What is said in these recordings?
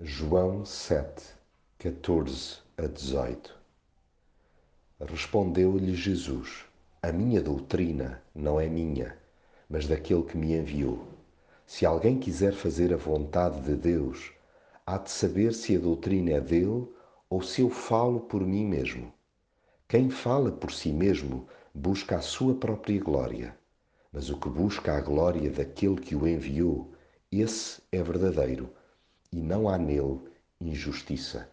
João 7, 14 a 18 Respondeu-lhe Jesus: A minha doutrina não é minha, mas daquele que me enviou. Se alguém quiser fazer a vontade de Deus, há de saber se a doutrina é dele ou se eu falo por mim mesmo. Quem fala por si mesmo busca a sua própria glória, mas o que busca a glória daquele que o enviou, esse é verdadeiro e não há nele injustiça.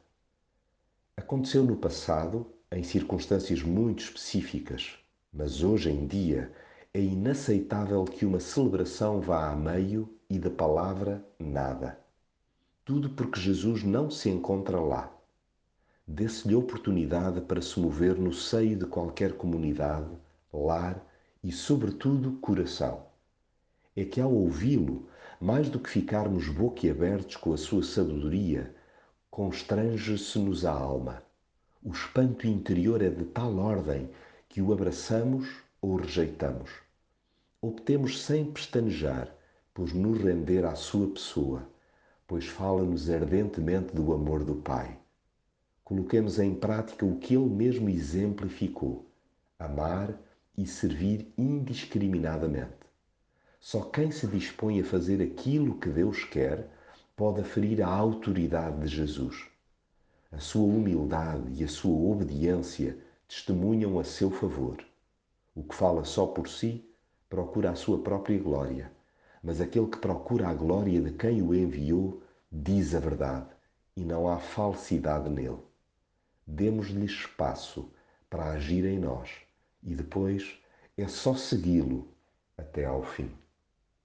Aconteceu no passado, em circunstâncias muito específicas, mas hoje em dia é inaceitável que uma celebração vá a meio e da palavra nada. Tudo porque Jesus não se encontra lá. Dê-se-lhe oportunidade para se mover no seio de qualquer comunidade, lar e, sobretudo, coração. É que ao ouvi-lo, mais do que ficarmos boquiabertos com a sua sabedoria, constrange-se-nos a alma. O espanto interior é de tal ordem que o abraçamos ou rejeitamos. Optemos sem pestanejar por nos render à sua pessoa, pois fala-nos ardentemente do amor do Pai. Coloquemos em prática o que ele mesmo exemplificou: amar e servir indiscriminadamente. Só quem se dispõe a fazer aquilo que Deus quer pode aferir a autoridade de Jesus. A sua humildade e a sua obediência testemunham a seu favor. O que fala só por si procura a sua própria glória, mas aquele que procura a glória de quem o enviou diz a verdade e não há falsidade nele. Demos-lhe espaço para agir em nós e depois é só segui-lo até ao fim.